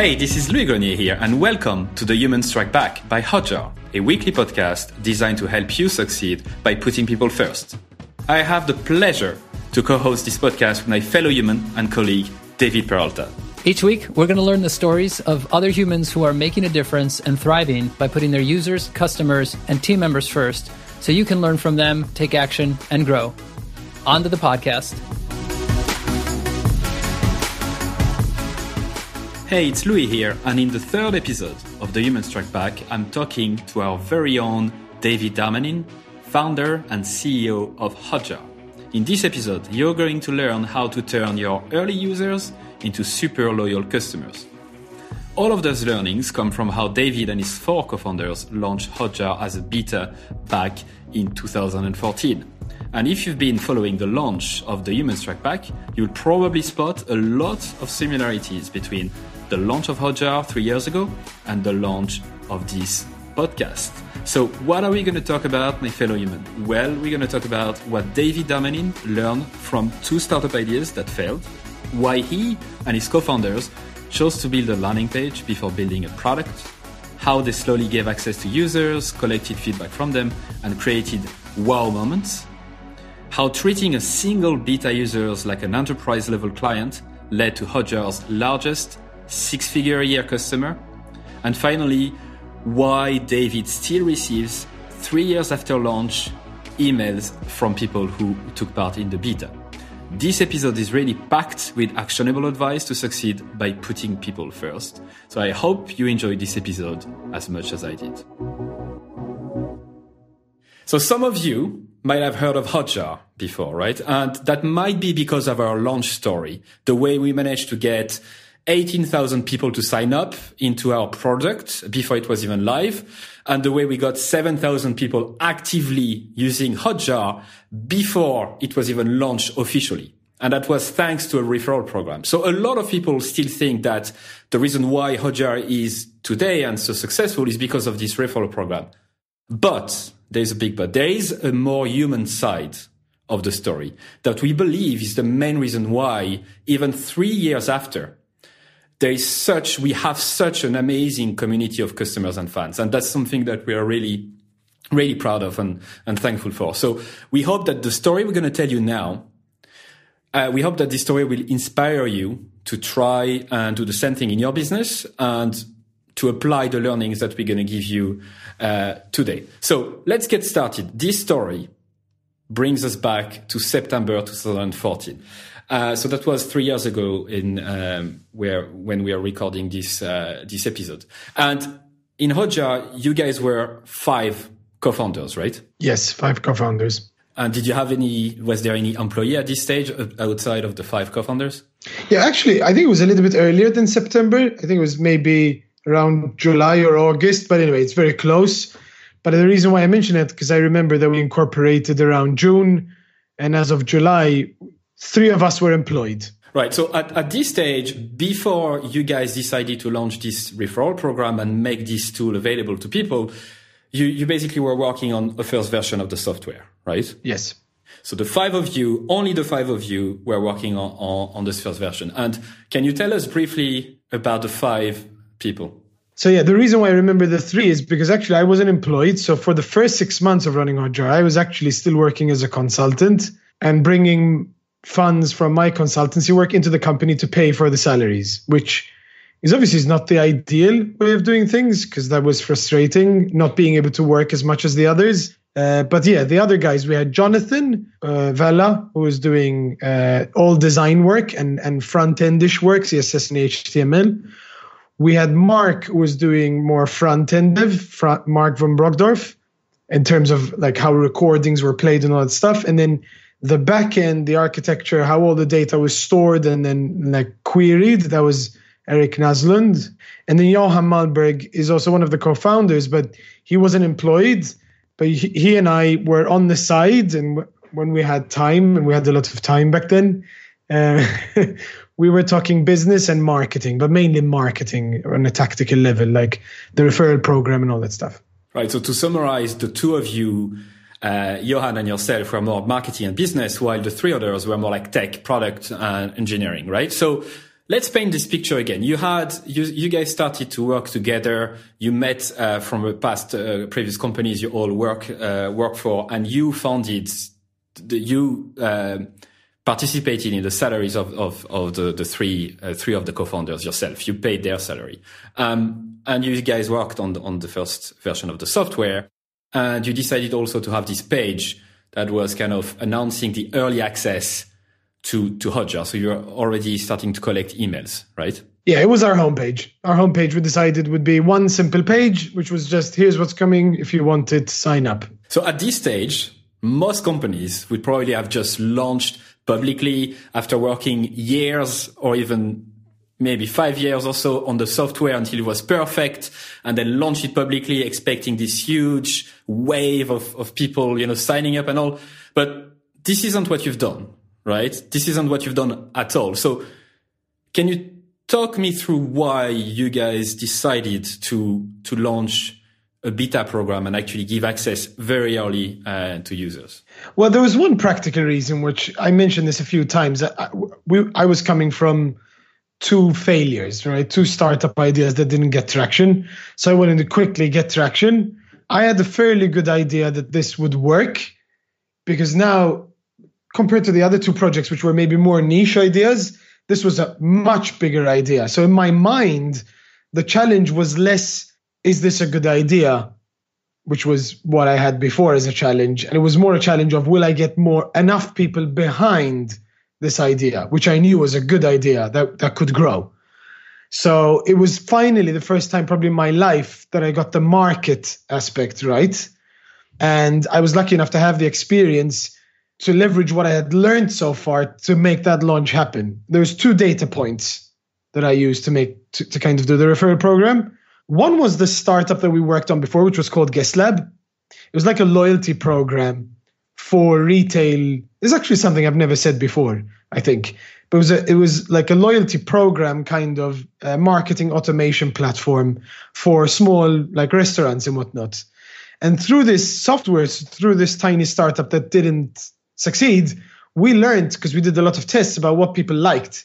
Hey, this is Louis Grenier here, and welcome to the Human Strike Back by Hotjar, a weekly podcast designed to help you succeed by putting people first. I have the pleasure to co host this podcast with my fellow human and colleague, David Peralta. Each week, we're going to learn the stories of other humans who are making a difference and thriving by putting their users, customers, and team members first so you can learn from them, take action, and grow. On to the podcast. Hey, it's Louis here, and in the third episode of The Human Strike Back, I'm talking to our very own David Darmanin, founder and CEO of Hotjar. In this episode, you're going to learn how to turn your early users into super loyal customers. All of those learnings come from how David and his four co-founders launched Hotjar as a beta back in 2014. And if you've been following the launch of the Human Strike Back, you'll probably spot a lot of similarities between the launch of Hotjar three years ago and the launch of this podcast. So, what are we going to talk about, my fellow human? Well, we're going to talk about what David Darmanin learned from two startup ideas that failed, why he and his co founders chose to build a landing page before building a product, how they slowly gave access to users, collected feedback from them, and created wow moments, how treating a single beta users like an enterprise level client led to Hotjar's largest six figure a year customer. And finally, why David still receives, three years after launch, emails from people who took part in the beta. This episode is really packed with actionable advice to succeed by putting people first. So I hope you enjoyed this episode as much as I did. So some of you might have heard of Hotjar before, right? And that might be because of our launch story, the way we managed to get 18,000 people to sign up into our product before it was even live. And the way we got 7,000 people actively using Hotjar before it was even launched officially. And that was thanks to a referral program. So a lot of people still think that the reason why Hotjar is today and so successful is because of this referral program. But there's a big but. There is a more human side of the story that we believe is the main reason why even three years after there is such, we have such an amazing community of customers and fans. And that's something that we are really, really proud of and, and thankful for. So we hope that the story we're going to tell you now, uh, we hope that this story will inspire you to try and do the same thing in your business and to apply the learnings that we're going to give you uh, today. So let's get started. This story brings us back to September 2014. Uh, so that was three years ago in um, where when we are recording this uh, this episode. And in Hotjar, you guys were five co-founders, right? Yes, five co-founders. And did you have any? Was there any employee at this stage uh, outside of the five co-founders? Yeah, actually, I think it was a little bit earlier than September. I think it was maybe around July or August. But anyway, it's very close. But the reason why I mention it because I remember that we incorporated around June, and as of July, three of us were employed. Right. So at, at this stage, before you guys decided to launch this referral program and make this tool available to people, you, you basically were working on a first version of the software, right? Yes. So the five of you, only the five of you were working on, on, on this first version. And can you tell us briefly about the five people? So yeah, the reason why I remember the three is because actually I wasn't employed. So for the first six months of running Hotjar, I was actually still working as a consultant and bringing funds from my consultancy work into the company to pay for the salaries, which is obviously not the ideal way of doing things because that was frustrating not being able to work as much as the others. Uh, but yeah, the other guys we had Jonathan uh, Vella who was doing uh, all design work and and front endish work, CSS and HTML. We had Mark who was doing more front end dev, Mark von Brockdorff, in terms of like how recordings were played and all that stuff, and then the backend, the architecture, how all the data was stored and then like queried. That was Eric Naslund. And then Johan Mahlberg is also one of the co-founders, but he wasn't employed. But he, and I were on the side, and when we had time, and we had a lot of time back then, uh, we were talking business and marketing, but mainly marketing on a tactical level, like the referral program and all that stuff. Right. So to summarize, the two of you uh, Johan and yourself were more marketing and business, while the three others were more like tech, product, and engineering, right? So let's paint this picture again. You had you you guys started to work together. You met uh, from a past uh, previous companies you all work uh, work for, and you founded the, you uh, participated in the salaries of of, of the the three uh, three of the co-founders yourself. You paid their salary, um, and you guys worked on the, on the first version of the software, and you decided also to have this page that was kind of announcing the early access to to Hotjar. So you're already starting to collect emails, right? Yeah, it was our homepage. Our homepage we decided would be one simple page, which was just here's what's coming. If you want it, sign up. So at this stage, most companies would probably have just launched publicly after working years or even maybe five years or so on the software until it was perfect and then launch it publicly expecting this huge wave of, of people, you know, signing up and all. But this isn't what you've done right? This isn't what you've done at all. So can you talk me through why you guys decided to, to launch a beta program and actually give access very early uh, to users? Well, there was one practical reason, which I mentioned this a few times. I, we, I was coming from two failures, right? Two startup ideas that didn't get traction. So I wanted to quickly get traction. I had a fairly good idea that this would work because now compared to the other two projects, which were maybe more niche ideas, this was a much bigger idea. So in my mind, the challenge was less, is this a good idea? Which was what I had before as a challenge. And it was more a challenge of will I get more enough people behind this idea, which I knew was a good idea that, that could grow. So it was finally the first time probably in my life that I got the market aspect right. And I was lucky enough to have the experience to leverage what I had learned so far to make that launch happen. There's two data points that I used to make to, to kind of do the referral program. One was the startup that we worked on before, which was called Guest Lab. It was like a loyalty program for retail. is actually something I've never said before, I think. But it was a, it was like a loyalty program kind of uh, marketing automation platform for small like restaurants and whatnot. And through this software, through this tiny startup that didn't succeed, we learned because we did a lot of tests about what people liked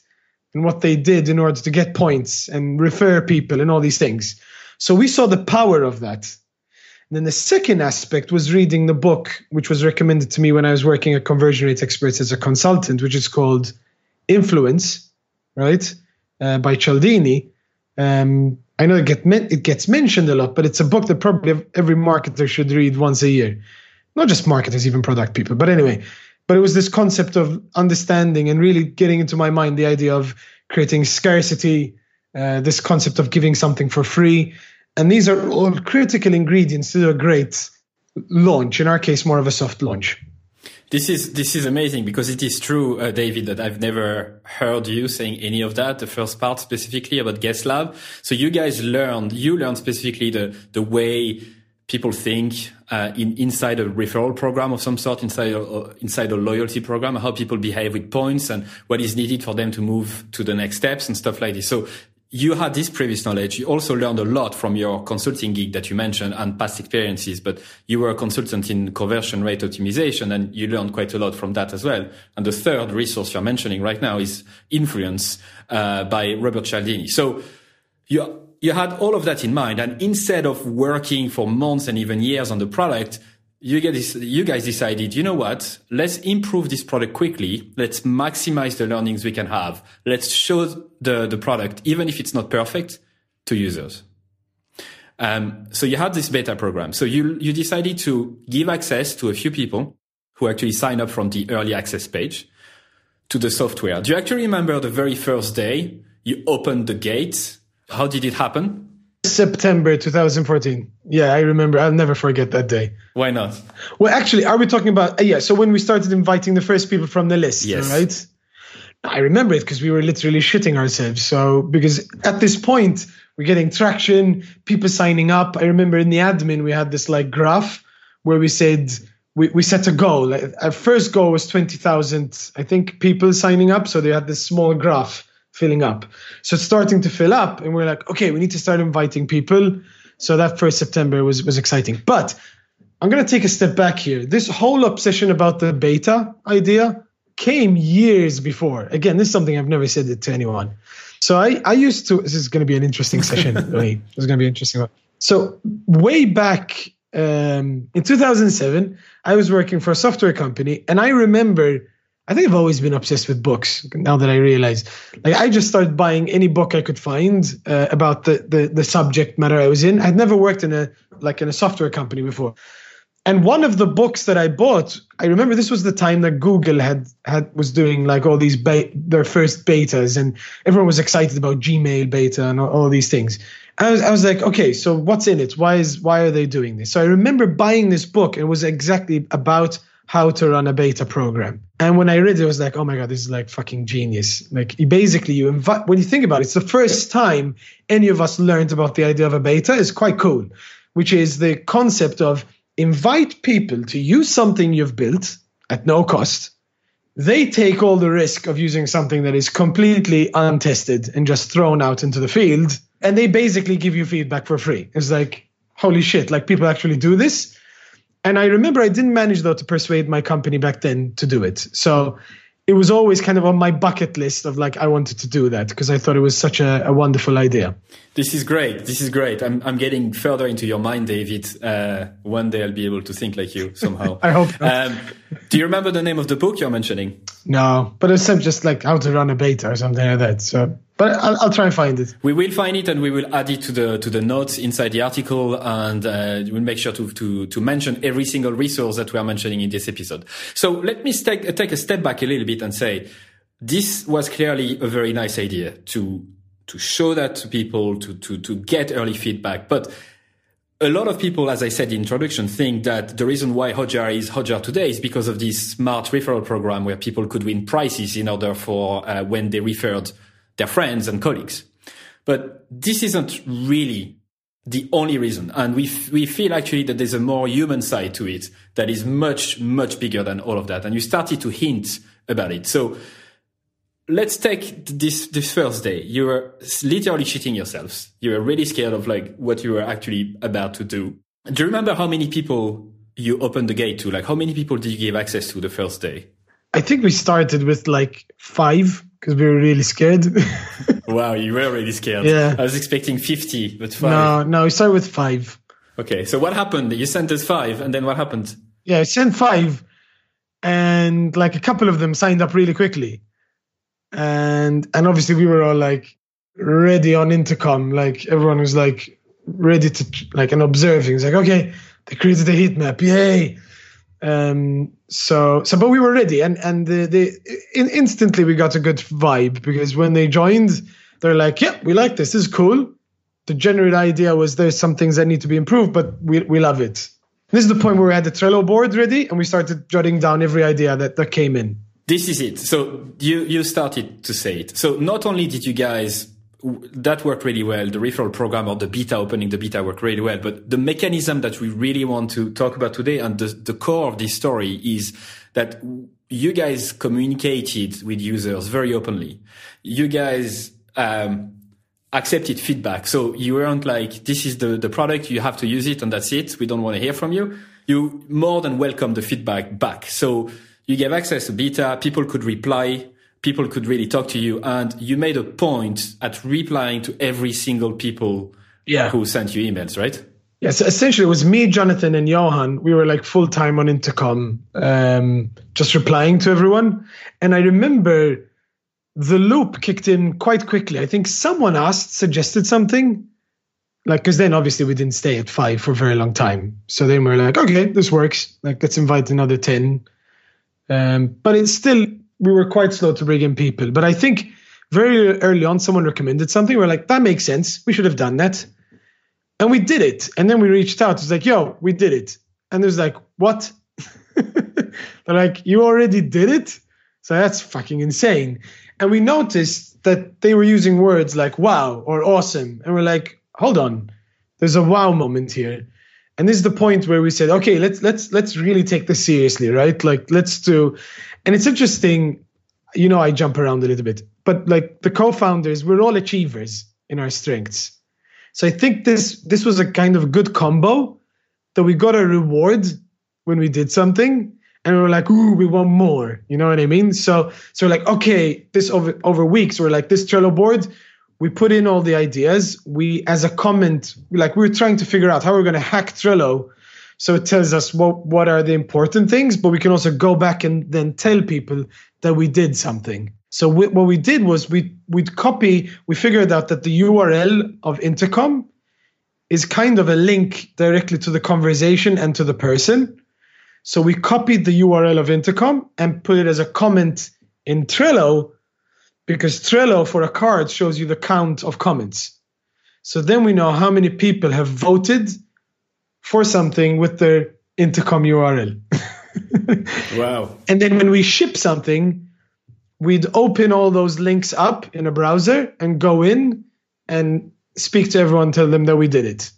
and what they did in order to get points and refer people and all these things. So we saw the power of that. And then the second aspect was reading the book, which was recommended to me when I was working at Conversion Rate Experts as a consultant, which is called Influence, right, uh, by Cialdini. Um, I know it, get it gets mentioned a lot, but it's a book that probably every marketer should read once a year. Not just marketers, even product people. But anyway, but it was this concept of understanding and really getting into my mind the idea of creating scarcity, uh, this concept of giving something for free. And these are all critical ingredients to a great launch, in our case, more of a soft launch. This is this is amazing because it is true, uh, David, that I've never heard you saying any of that. The first part specifically about Guest Lab. So you guys learned, you learned specifically the the way people think uh, in inside a referral program of some sort, inside a, inside a loyalty program, how people behave with points and what is needed for them to move to the next steps and stuff like this. So you had this previous knowledge. You also learned a lot from your consulting gig that you mentioned and past experiences, but you were a consultant in conversion rate optimization and you learned quite a lot from that as well. And the third resource you're mentioning right now is influence, uh, by Robert Cialdini. So you you had all of that in mind. And instead of working for months and even years on the product, you guys, you guys decided, you know what? Let's improve this product quickly. Let's maximize the learnings we can have. Let's show the, the product, even if it's not perfect, to users. Um, so you had this beta program. So you, you decided to give access to a few people who actually sign up from the early access page to the software. Do you actually remember the very first day you opened the gate how did it happen? September 2014. Yeah, I remember. I'll never forget that day. Why not? Well, actually, are we talking about? Uh, yeah, so when we started inviting the first people from the list, yes. right? I remember it because we were literally shitting ourselves. So, because at this point, we're getting traction, people signing up. I remember in the admin, we had this like graph where we said, we, we set a goal. Our first goal was 20,000, I think, people signing up. So they had this small graph filling up. So it's starting to fill up, and we're like, okay, we need to start inviting people. So that first September was was exciting. But I'm gonna take a step back here. This whole obsession about the beta idea came years before. Again, this is something I've never said it to anyone. So I, I used to, this is going to be an interesting session. Wait, this is going to be interesting. So way back um, in 2007, I was working for a software company and I remember I think I've always been obsessed with books. Now that I realize, like, I just started buying any book I could find uh, about the, the the subject matter I was in. I'd never worked in a like in a software company before, and one of the books that I bought, I remember this was the time that Google had had was doing like all these be- their first betas, and everyone was excited about Gmail beta and all, all these things. I was, I was like, okay, so what's in it? Why is why are they doing this? So I remember buying this book. It was exactly about how to run a beta program. And when I read it, I was like, oh my God, this is like fucking genius. Like basically you invite when you think about it, it's the first time any of us learned about the idea of a beta is quite cool, which is the concept of invite people to use something you've built at no cost. They take all the risk of using something that is completely untested and just thrown out into the field. And they basically give you feedback for free. It's like, holy shit, like people actually do this and I remember I didn't manage though to persuade my company back then to do it. So it was always kind of on my bucket list of like I wanted to do that because I thought it was such a, a, wonderful idea. This is great. This is great. I'm I'm getting further into your mind, David. Uh, one day I'll be able to think like you somehow. I hope. Um, do you remember the name of the book you're mentioning? No, but it's just like how to run a beta or something like that. So but I'll, I'll, try and find it. We will find it and we will add it to the to the notes inside the article, and uh, we'll make sure to to to mention every single resource that we are mentioning in this episode. So let me take take a step back a little bit and say this was clearly a very nice idea to to show that to people to to to get early feedback, but. A lot of people, as I said in introduction, think that the reason why Hotjar is Hotjar today is because of this smart referral program where people could win prizes in order for uh, when they referred their friends and colleagues. But this isn't really the only reason. And we, we feel actually that there's a more human side to it that is much, much bigger than all of that. And you started to hint about it. So let's take this, this first day. You were literally cheating yourselves. You were really scared of like what you were actually about to do. Do you remember how many people you opened the gate to? Like how many people did you give access to the first day? I think we started with like five because we were really scared. wow, you were really scared. Yeah. I was expecting 50, but five. No, no, we started with five. Okay, so what happened? You sent us five, and then what happened? Yeah, I sent five, and like a couple of them signed up really quickly. And and obviously we were all like ready on intercom, like everyone was like ready to like and observing. It's like, okay, they created a heat map, yay. Um, so, so, but we were ready, and and the, the in, instantly we got a good vibe because when they joined, they're like, "Yeah, we like this. This is cool." The general idea was there's some things that need to be improved, but we we love it. This is the point where we had the Trello board ready, and we started jotting down every idea that that came in. This is it. So you you started to say it. So not only did you guys that worked really well. The referral program or the beta opening the beta worked really well. But the mechanism that we really want to talk about today and the, the core of this story is that you guys communicated with users very openly. You guys, um, accepted feedback. So you weren't like, this is the, the product, you have to use it and that's it. We don't want to hear from you. You more than welcome the feedback back. So you gave access to beta. People could reply people could really talk to you. And you made a point at replying to every single people yeah. who sent you emails, right? Yes, yeah, so essentially it was me, Jonathan, and Johan. We were like full time on Intercom, um, just replying to everyone. And I remember the loop kicked in quite quickly. I think someone asked, suggested something, like because then obviously we didn't stay at five for a very long time. So then we are like, okay, this works. Like let's invite another ten. Um, but it's still we were quite slow to bring in people. But I think very early on, someone recommended something. We're like, that makes sense. We should have done that. And we did it. And then we reached out. It's like, yo, we did it. And there's like, what? They're like, you already did it? So that's fucking insane. And we noticed that they were using words like wow or awesome. And we're like, hold on, there's a wow moment here. And this is the point where we said, okay, let's let's let's really take this seriously, right? Like let's do and it's interesting, you know, I jump around a little bit, but like the co-founders, we're all achievers in our strengths. So I think this this was a kind of good combo that we got a reward when we did something and we were like, ooh, we want more. You know what I mean? So so like, okay, this over over weeks, we're like this Trello board, we put in all the ideas. We, as a comment, like we are trying to figure out how we're going to hack Trello. So it tells us what, what are the important things, but we can also go back and then tell people that we did something. So we, what we did was we we'd copy. We figured out that the URL of Intercom is kind of a link directly to the conversation and to the person. So we copied the URL of Intercom and put it as a comment in Trello because Trello for a card shows you the count of comments. So then we know how many people have voted for something with their intercom URL. wow. And then when we ship something, we'd open all those links up in a browser and go in and speak to everyone, tell them that we did it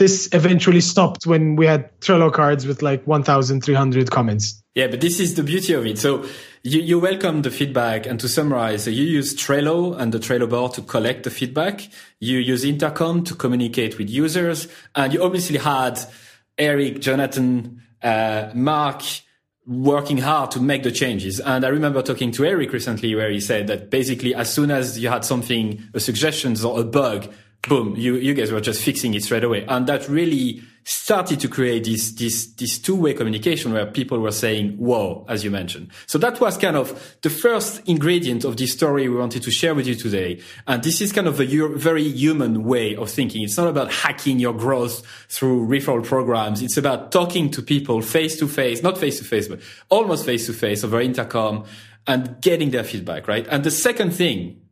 this eventually stopped when we had Trello cards with like 1,300 comments. Yeah, but this is the beauty of it. So you, you welcome the feedback. And to summarize, you use Trello and the Trello board to collect the feedback. You use Intercom to communicate with users. And you obviously had Eric, Jonathan, uh, Mark, working hard to make the changes. And I remember talking to Eric recently where he said that basically as soon as you had something, a suggestion or a bug, boom, you, you guys were just fixing it straight away. And that really started to create this, this, this two-way communication where people were saying, whoa, as you mentioned. So that was kind of the first ingredient of this story we wanted to share with you today. And this is kind of a very human way of thinking. It's not about hacking your growth through referral programs. It's about talking to people face to face, not face to face, but almost face to face over intercom and getting their feedback, right? And the second thing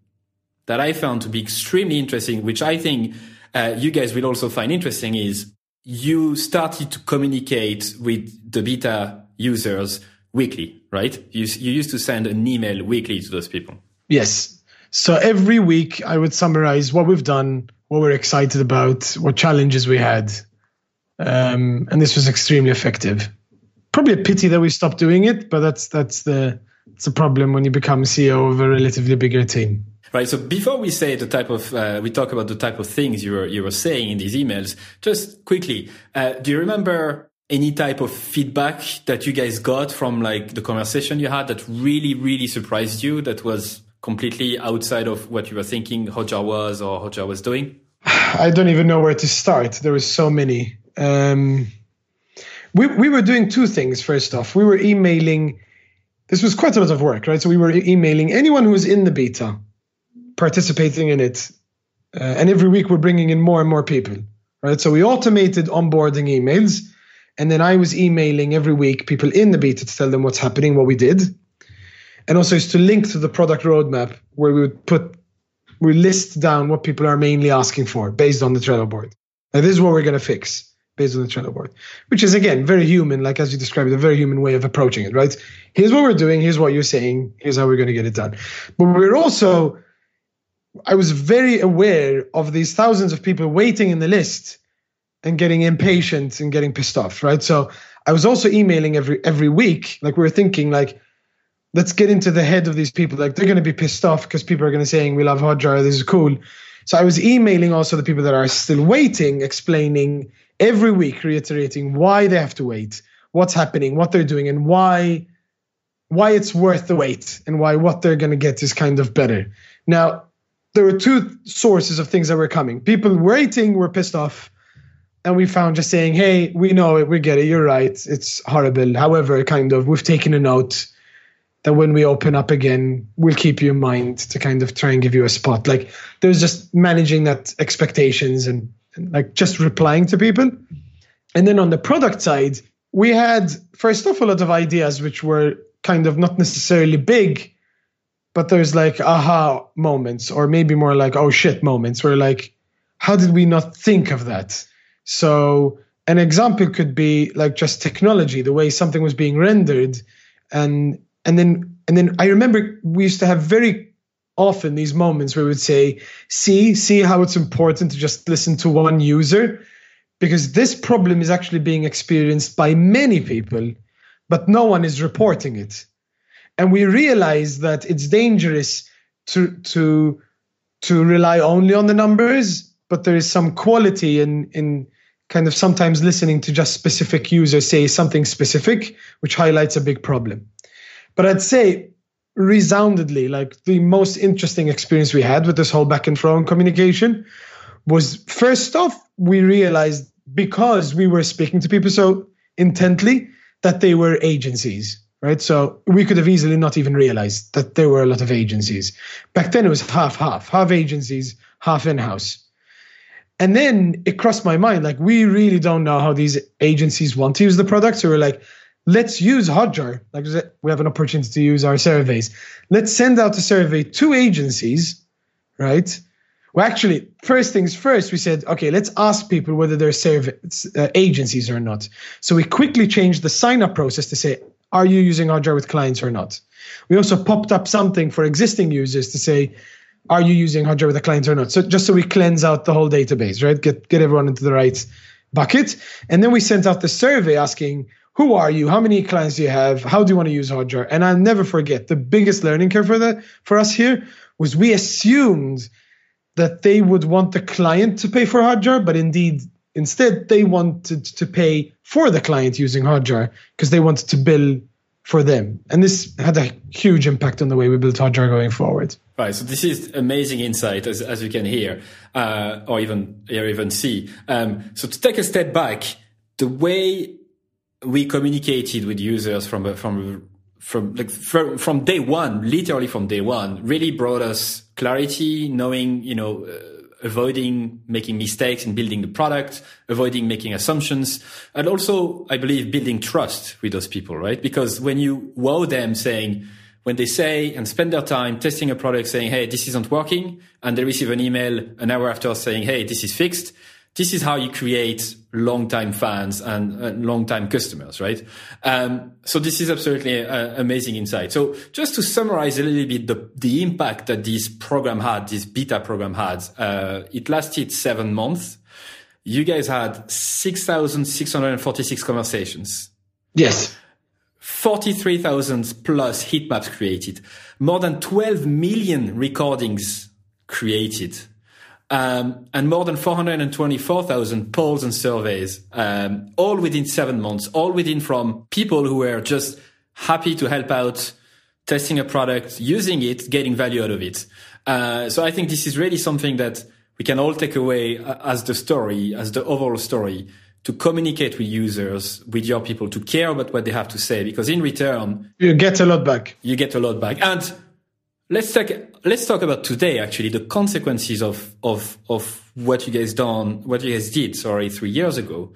that I found to be extremely interesting, which I think uh, you guys will also find interesting, is you started to communicate with the beta users weekly, right? You, you used to send an email weekly to those people. Yes. So every week I would summarize what we've done, what we're excited about, what challenges we had. Um, and this was extremely effective. Probably a pity that we stopped doing it, but that's that's the it's a problem when you become CEO of a relatively bigger team. Right. So before we say the type of, uh, we talk about the type of things you were, you were saying in these emails, just quickly, uh, do you remember any type of feedback that you guys got from like the conversation you had that really, really surprised you that was completely outside of what you were thinking Hotjar was or Hotjar was doing? I don't even know where to start. There were so many. Um, we, we were doing two things first off. We were emailing, this was quite a lot of work, right? So we were emailing anyone who was in the beta participating in it. Uh, and every week we're bringing in more and more people, right? So we automated onboarding emails. And then I was emailing every week people in the beta to tell them what's happening, what we did. And also is to link to the product roadmap where we would put, we list down what people are mainly asking for based on the Trello board. Now, this is what we're going to fix based on the Trello board, which is again very human, like as you described, a very human way of approaching it, right? Here's what we're doing, here's what you're saying, here's how we're going to get it done. But we're also I was very aware of these thousands of people waiting in the list and getting impatient and getting pissed off, right? So I was also emailing every every week, like we were thinking, like, let's get into the head of these people. Like they're going to be pissed off because people are going to saying we love Hotjar, this is cool. So I was emailing also the people that are still waiting, explaining every week, reiterating why they have to wait, what's happening, what they're doing, and why why it's worth the wait, and why what they're going to get is kind of better. Now there were two sources of things that were coming. People waiting were pissed off, and we found just saying, "Hey, we know it, we get it. You're right. It's horrible. However, kind of, we've taken a note that when we open up again, we'll keep you in mind to kind of try and give you a spot. Like there's just managing that expectations and, and like just replying to people. And then on the product side, we had first off a lot of ideas which were kind of not necessarily big but there's like aha moments or maybe more like oh shit moments where like how did we not think of that? So an example could be like just technology the way something was being rendered and and then and then i remember we used to have very often these moments where we would say see see how it's important to just listen to one user because this problem is actually being experienced by many people but no one is reporting it and we realize that it's dangerous to to to rely only on the numbers but there is some quality in in kind of sometimes listening to just specific users say something specific which highlights a big problem. But i'd say resoundedly like the most interesting experience we had with this whole back and front communication was first off we realized because we were speaking to people so intently that they were agencies right? So we could have easily not even realized that there were a lot of agencies. Back then it was half half half agencies half in-house. And then it crossed my mind like we really don't know how these agencies want to use the product. So we're like let's use hotjar. Like we have an opportunity to use our surveys. Let's send out a survey to agencies right? Well actually first things first we said okay let's ask people whether they're survey, uh, agencies or not. So we quickly changed the sign up process to say are you using hotjar with clients or not we also popped up something for existing users to say are you using Hotjar with a client or not? So just so we cleanse out the whole database, right? Get get everyone into the right bucket. And then we sent out the survey asking, who are you? How many clients do you have? How do you want to use Hotjar? And I'll never forget the biggest learning curve for that for us here was we assumed that they would want the client to pay for Hotjar, but indeed instead they wanted to pay for the client using Hotjar because they wanted to bill for them. And this had a huge impact on the way we built Hotjar going forward. Right. So this is amazing insight, as, as you can hear, uh, or even or even see. Um, so to take a step back, the way we communicated with users from from from like from, from day one, literally from day one, really brought us clarity, knowing you know. Uh, avoiding making mistakes in building the product, avoiding making assumptions, and also, I believe, building trust with those people, right? Because when you wow them saying, when they say and spend their time testing a product saying, Hey, this isn't working. And they receive an email an hour after saying, Hey, this is fixed. This is how you create long-time fans and, and long-time customers, right? Um, so this is absolutely an amazing insight. So just to summarize a little bit the, the impact that this program had, this beta program had, uh, it lasted seven months. You guys had 6,646 conversations. Yes. 43,000 plus heat maps created, more than 12 million recordings created um, and more than 424,000 polls and surveys, um, all within seven months, all within from people who were just happy to help out, testing a product, using it, getting value out of it. Uh, so I think this is really something that we can all take away uh, as the story, as the overall story to communicate with users, with your people, to care about what they have to say, because in return, you get a lot back. You get a lot back. And let's talk let's talk about today actually the consequences of of of what you guys done what you guys did sorry three years ago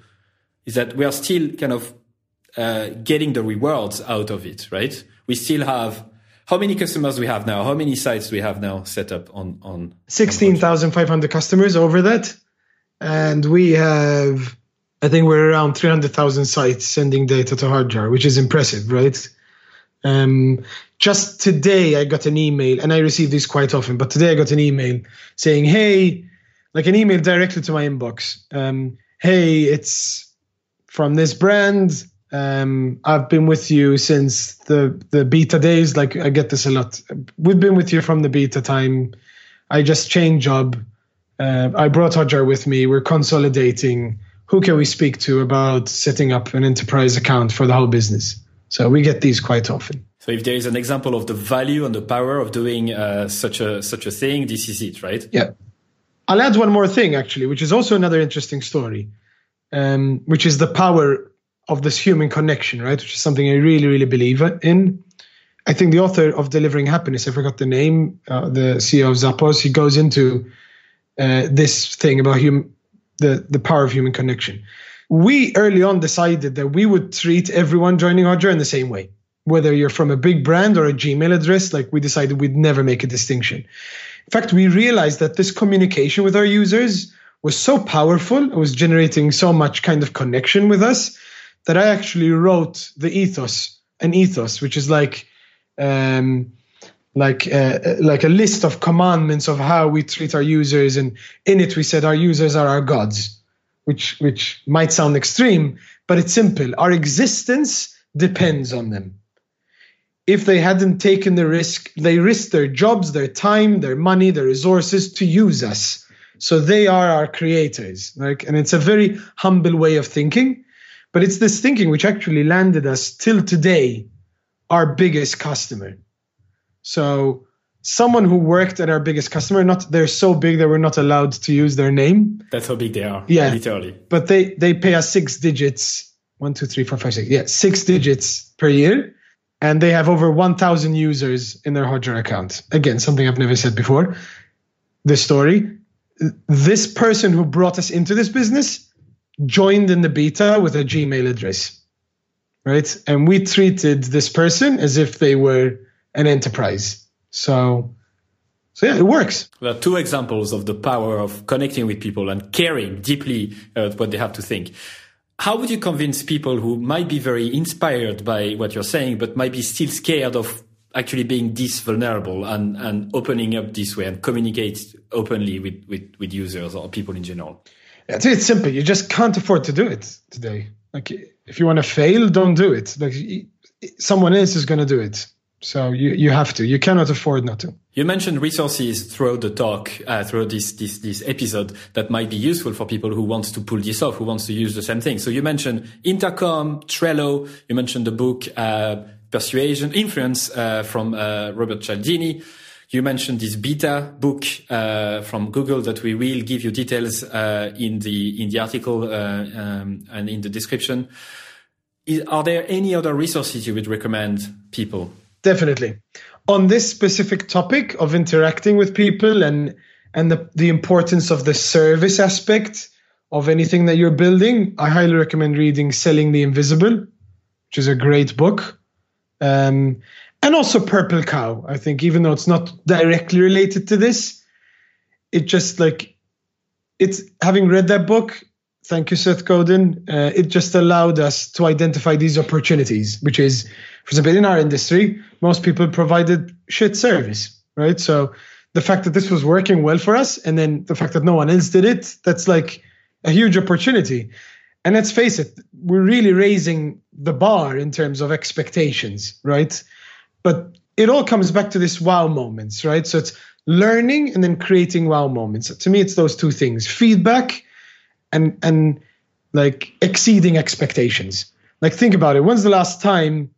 is that we are still kind of uh, getting the rewards out of it right? We still have how many customers we have now? How many sites we have now set up on on? 16500 customers over that. And we have i think we're around 300000 sites sending data to hotjar which is impressive right um, just today, I got an email, and I receive these quite often, but today I got an email saying, hey, like an email directly to my inbox. Um, hey, it's from this brand. Um, I've been with you since the the beta days. Like I get this a lot. We've been with you from the beta time. I just changed job. Uh, I brought Hotjar with me. We're consolidating. Who can we speak to about setting up an enterprise account for the whole business? So we get these quite often. So if there is an example of the value and the power of doing uh, such a such a thing, this is it, right? Yeah. I'll add one more thing actually, which is also another interesting story, um, which is the power of this human connection, right? Which is something I really, really believe in. I think the author of Delivering Happiness, I forgot the name, uh, the CEO of Zappos, he goes into uh, this thing about hum- the the power of human connection we early on decided that we would treat everyone joining Hotjar in the same way. Whether you're from a big brand or a Gmail address, like we decided we'd never make a distinction. In fact, we realized that this communication with our users was so powerful, it was generating so much kind of connection with us that I actually wrote the ethos, an ethos, which is like um, like uh, like a list of commandments of how we treat our users, and in it we said our users are our gods which which might sound extreme, but it's simple. Our existence depends on them. If they hadn't taken the risk, they risked their jobs, their time, their money, their resources to use us. So they are our creators. Like, and it's a very humble way of thinking, but it's this thinking which actually landed us till today our biggest customer. So someone who worked at our biggest customer, not they're so big that we're not allowed to use their name. That's how big they are. Yeah. Literally. But they they pay us six digits. One, two, three, four, five, six. Yeah, six digits per year. And they have over 1,000 users in their Hotjar account. Again, something I've never said before. This story. This person who brought us into this business joined in the beta with a Gmail address. Right? And we treated this person as if they were an enterprise. So, so yeah, it works. There are two examples of the power of connecting with people and caring deeply about what they have to think. How would you convince people who might be very inspired by what you're saying, but might be still scared of actually being this vulnerable and, and opening up this way and communicate openly with, with, with users or people in general? Yeah, it's simple. You just can't afford to do it today. Like, if you want to fail, don't do it. Like, someone else is going to do it. So you, you have to. You cannot afford not to. You mentioned resources throughout the talk, uh, throughout this, this, this episode that might be useful for people who wants to pull this off, who wants to use the same thing. So you mentioned Intercom, Trello. You mentioned the book, uh, Persuasion, Influence, uh, from, uh, Robert Cialdini. You mentioned this beta book, uh, from Google that we will give you details, uh, in the, in the article, um, and in the description. Is, are there any other resources you would recommend people? Definitely. On this specific topic of interacting with people and and the, the importance of the service aspect of anything that you're building, I highly recommend reading Selling the Invisible, which is a great book. Um, and also Purple Cow, I think, even though it's not directly related to this, it just like it's having read that book, thank you, Seth Godin. Uh, it just allowed us to identify these opportunities, which is, for example, in our industry, most people provided shit service, right? So the fact that this was working well for us, and then the fact that no one else did it, that's like a huge opportunity. And let's face it, we're really raising the bar in terms of expectations, right? But it all comes back to this wow moments, right? So it's learning and then creating wow moments. To me, it's those two things feedback and and like exceeding expectations. Like think about it. When's the last time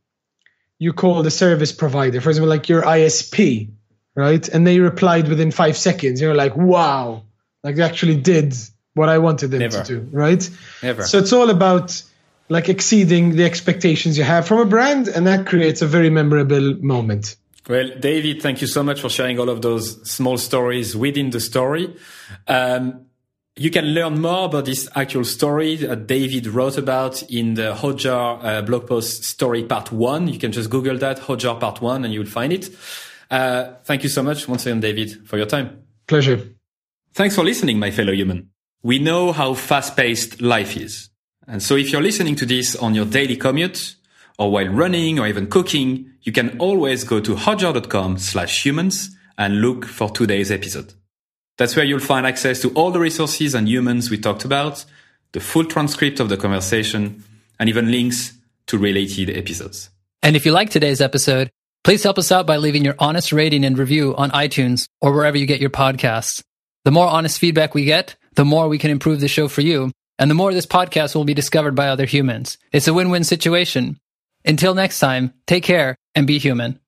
you called a service provider, for example, like your ISP, right? And they replied within five seconds. You're like, wow, like they actually did what I wanted them Never. to do, right? Never. So it's all about like exceeding the expectations you have from a brand, and that creates a very memorable moment. Well, David, thank you so much for sharing all of those small stories within the story. Um, you can learn more about this actual story that David wrote about in the Hotjar uh, blog post story part one. You can just Google that, Hotjar part one, and you will find it. Uh, thank you so much once again, David, for your time. Pleasure. Thanks for listening, my fellow human. We know how fast paced life is. And so if you're listening to this on your daily commute or while running or even cooking, you can always go to hotjar.com slash humans and look for today's episode. That's where you'll find access to all the resources and humans we talked about, the full transcript of the conversation, and even links to related episodes. And if you like today's episode, please help us out by leaving your honest rating and review on iTunes or wherever you get your podcasts. The more honest feedback we get, the more we can improve the show for you, and the more this podcast will be discovered by other humans. It's a win-win situation. Until next time, take care and be human.